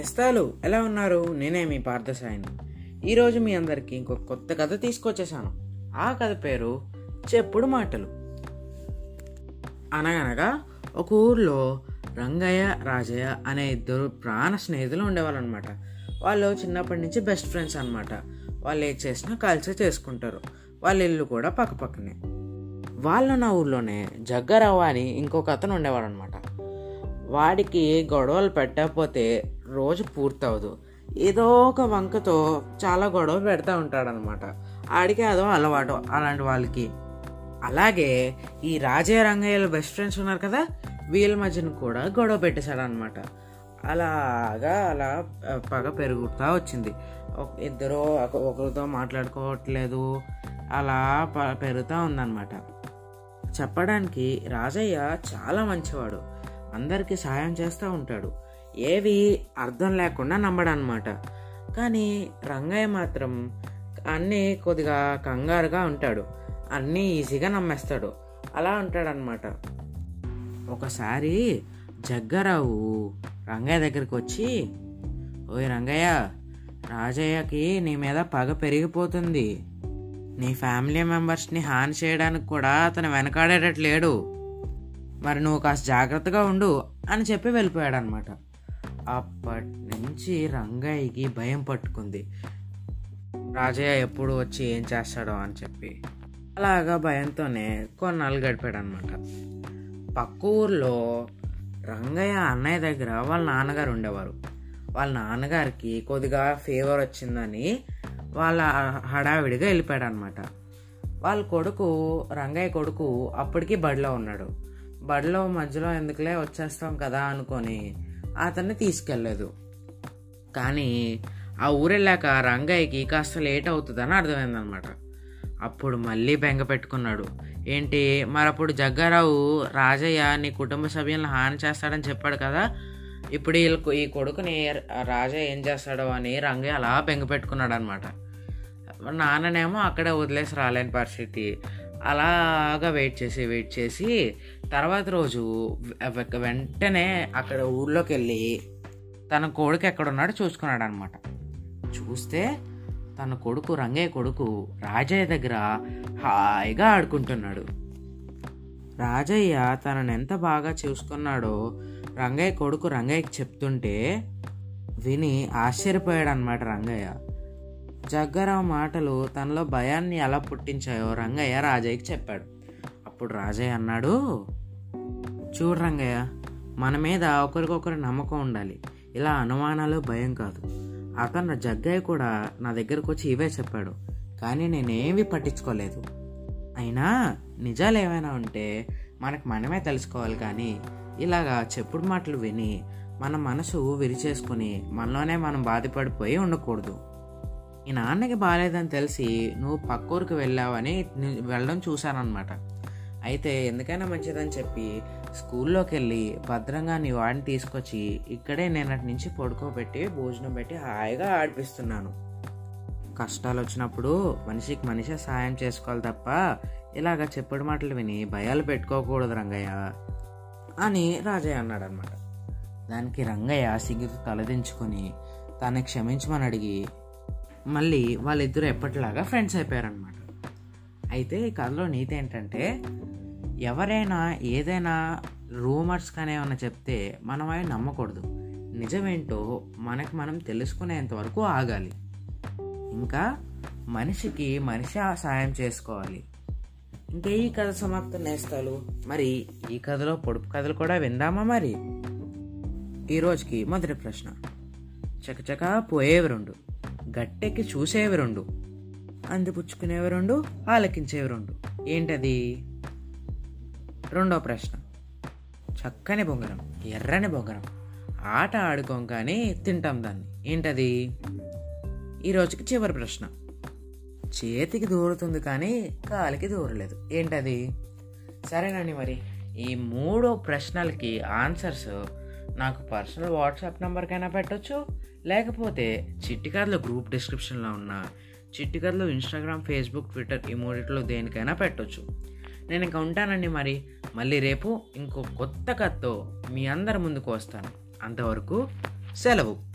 నేస్తాలు. ఎలా ఉన్నారు? నేనే మీ పార్థసాయిని. ఈరోజు మీ అందరికీ ఇంకొక కొత్త కథ తీసుకొచ్చేసాను ఆ కథ పేరు చెప్పుడు మాటలు. అనగనగా ఒక ఊర్లో రంగయ్య రాజయ్య అనే ఇద్దరు ప్రాణ స్నేహితులు ఉండేవాళ్ళు అనమాట వాళ్ళు చిన్నప్పటి నుంచి బెస్ట్ ఫ్రెండ్స్ అనమాట. వాళ్ళు ఏది చేసినా కలిసే చేసుకుంటారు. వాళ్ళ ఇల్లు కూడా పక్కపక్కనే వాళ్ళు నా ఊర్లోనే జగ్గరవ్వ అని ఇంకొక అతను ఉండేవాడు అనమాట వాడికి గొడవలు పెట్టకపోతే రోజు పూర్తవదు. ఏదో ఒక వంకతో చాలా గొడవ పెడతా ఉంటాడనమాట. ఆడికి అదో అలవాటు అలాంటి వాళ్ళకి. అలాగే ఈ రాజయ్య రంగయ్యల బెస్ట్ ఫ్రెండ్స్ ఉన్నారు కదా వీళ్ళ మధ్యన కూడా గొడవ పెట్టేశాడు అనమాట అలాగా అలా పగ పెరుగుతూ వచ్చింది. ఇద్దరు ఒకరితో మాట్లాడుకోవట్లేదు అలా ప- పెరుగుతూ ఉందన్నమాట చెప్పడానికి రాజయ్య చాలా మంచివాడు. అందరికీ సహాయం చేస్తూ ఉంటాడు. ఏవి అర్థం లేకుండా నమ్మడనమాట కానీ రంగయ్య మాత్రం అన్నీ కొద్దిగా కంగారుగా ఉంటాడు. అన్నీ ఈజీగా నమ్మేస్తాడు. అలా ఉంటాడనమాట ఒకసారి జగ్గారావు రంగయ్య దగ్గరికి వచ్చి ఓయ్ రంగయ్య రాజయ్యకి నీ మీద పగ పెరిగిపోతుంది. నీ ఫ్యామిలీ మెంబర్స్ని హాని చేయడానికి కూడా అతను వెనకాడేటట్లేడు మరి నువ్వు కాస్త జాగ్రత్తగా ఉండు అని చెప్పి వెళ్ళిపోయాడు అనమాట అప్పటి నుంచి రంగయ్యకి భయం పట్టుకుంది. రాజయ్య ఎప్పుడు వచ్చి ఏం చేస్తాడో అని చెప్పి. అలాగా భయంతోనే కొన్నాళ్ళు గడిపాడు అనమాట పక్క ఊర్లో రంగయ్య అన్నయ్య దగ్గర వాళ్ళ నాన్నగారు ఉండేవారు. వాళ్ళ నాన్నగారికి కొద్దిగా ఫీవర్ వచ్చిందని వాళ్ళ హడావిడిగా వెళ్ళిపోయాడు అనమాట వాళ్ళ కొడుకు రంగయ్య కొడుకు అప్పటికి బడిలో ఉన్నాడు. బడిలో మధ్యలో ఎందుకులే వచ్చేస్తాం కదా అనుకొని అతన్ని తీసుకెళ్ళలేదు కానీ ఆ ఊరెళ్ళాక రంగయ్యకి కాస్త లేట్ అవుతుందని అర్థమైందనమాట. అప్పుడు మళ్ళీ బెంగ పెట్టుకున్నాడు. ఏంటి మరప్పుడు జగ్గారావు రాజయ్య నీ కుటుంబ సభ్యులను హాని చేస్తాడని చెప్పాడు కదా. ఇప్పుడు వీళ్ళకు ఈ కొడుకుని రాజయ్య ఏం చేస్తాడో అని రంగయ్య అలా బెంగ పెట్టుకున్నాడు అనమాట నాన్ననేమో అక్కడే వదిలేసి రాలేని పరిస్థితి. అలాగా వెయిట్ చేసి వెయిట్ చేసి తర్వాత రోజు వెంటనే అక్కడ ఊళ్ళోకి వెళ్ళి తన కొడుకు ఎక్కడున్నాడో చూసుకున్నాడు అనమాట చూస్తే తన కొడుకు రంగయ్య కొడుకు రాజయ్య దగ్గర హాయిగా ఆడుకుంటున్నాడు. రాజయ్య తనను ఎంత బాగా చూసుకున్నాడో రంగయ్య కొడుకు రంగయ్యకి చెప్తుంటే విని ఆశ్చర్యపోయాడు అనమాట రంగయ్య. జగ్గారావు మాటలు తనలో భయాన్ని ఎలా పుట్టించాయో రంగయ్య రాజయ్యకి చెప్పాడు. అప్పుడు రాజయ్య అన్నాడు చూడు రంగయ్య మన మీద ఒకరికొకరు నమ్మకం ఉండాలి. ఇలా అనుమానాలు భయం కాదు. అతను జగ్గయ్య కూడా నా దగ్గరకు వచ్చి ఇవే చెప్పాడు. కానీ నేనేమి పట్టించుకోలేదు. అయినా నిజాలు ఏమైనా ఉంటే మనకు మనమే తెలుసుకోవాలి కానీ ఇలాగా చెప్పుడు మాటలు విని మన మనసు విరిచేసుకుని మనలోనే మనం బాధపడిపోయి ఉండకూడదు. ఈ నాన్నకి బాగాలేదని తెలిసి నువ్వు పక్కూరికి వెళ్ళావని వెళ్ళడం చూశానన్నమాట. అయితే ఎందుకైనా మంచిదని చెప్పి స్కూల్లోకి వెళ్ళి భద్రంగా నీ వాడిని తీసుకొచ్చి ఇక్కడే నేను అటు నుంచి పడుకోబెట్టి భోజనం పెట్టి హాయిగా ఆడిపిస్తున్నాను. కష్టాలు వచ్చినప్పుడు మనిషికి మనిషే సాయం చేసుకోవాలి తప్ప ఇలాగ చెప్పడి మాటలు విని భయాలు పెట్టుకోకూడదు రంగయ్య అని రాజయ్య అన్నాడనమాట దానికి రంగయ్య సిగ్గుతో తలదించుకొని తనని క్షమించమని అడిగి మళ్ళీ వాళ్ళిద్దరు ఎప్పటిలాగా ఫ్రెండ్స్ అయిపోయారనమాట అయితే ఈ కథలో నీతి ఏంటంటే ఎవరైనా ఏదైనా రూమర్స్ కానీ ఏమైనా చెప్తే మనం అవి నమ్మకూడదు. నిజమేంటో మనకు మనం తెలుసుకునేంత వరకు ఆగాలి. ఇంకా మనిషికి మనిషి ఆ సాయం చేసుకోవాలి. ఇంకా ఈ కథ సమాప్తం నేస్తాలు. మరి ఈ కథలో పొడుపు కథలు కూడా విందామా మరి? ఈ రోజుకి మొదటి ప్రశ్న. చకచక పోయేవి రెండు. గట్టెక్కి చూసేవి రెండు. అందిపుచ్చుకునేవి రెండు ఆలకించేవి రెండు. ఏంటది? రెండో ప్రశ్న. చక్కని బొంగరం ఎర్రని బొంగరం. ఆట ఆడుకోం కానీ తింటాం దాన్ని. ఏంటది? ఈ రోజుకి చివరి ప్రశ్న. చేతికి దూరుతుంది కానీ కాలికి దూరలేదు. ఏంటది? సరేనండి మరి. ఈ మూడు ప్రశ్నలకి ఆన్సర్స్ నాకు పర్సనల్ వాట్సాప్ నెంబర్కైనా పెట్టొచ్చు లేకపోతే చిట్టి గ్రూప్ డిస్క్రిప్షన్లో ఉన్న చిట్టి కథలో ఇన్స్టాగ్రామ్ ఫేస్బుక్ ట్విట్టర్ ఇమోడిట్లో దేనికైనా పెట్టొచ్చు. నేను ఇంకా ఉంటానండి మరి. మళ్ళీ రేపు ఇంకో కొత్త కథతో మీ అందరి ముందుకు వస్తాను. అంతవరకు సెలవు.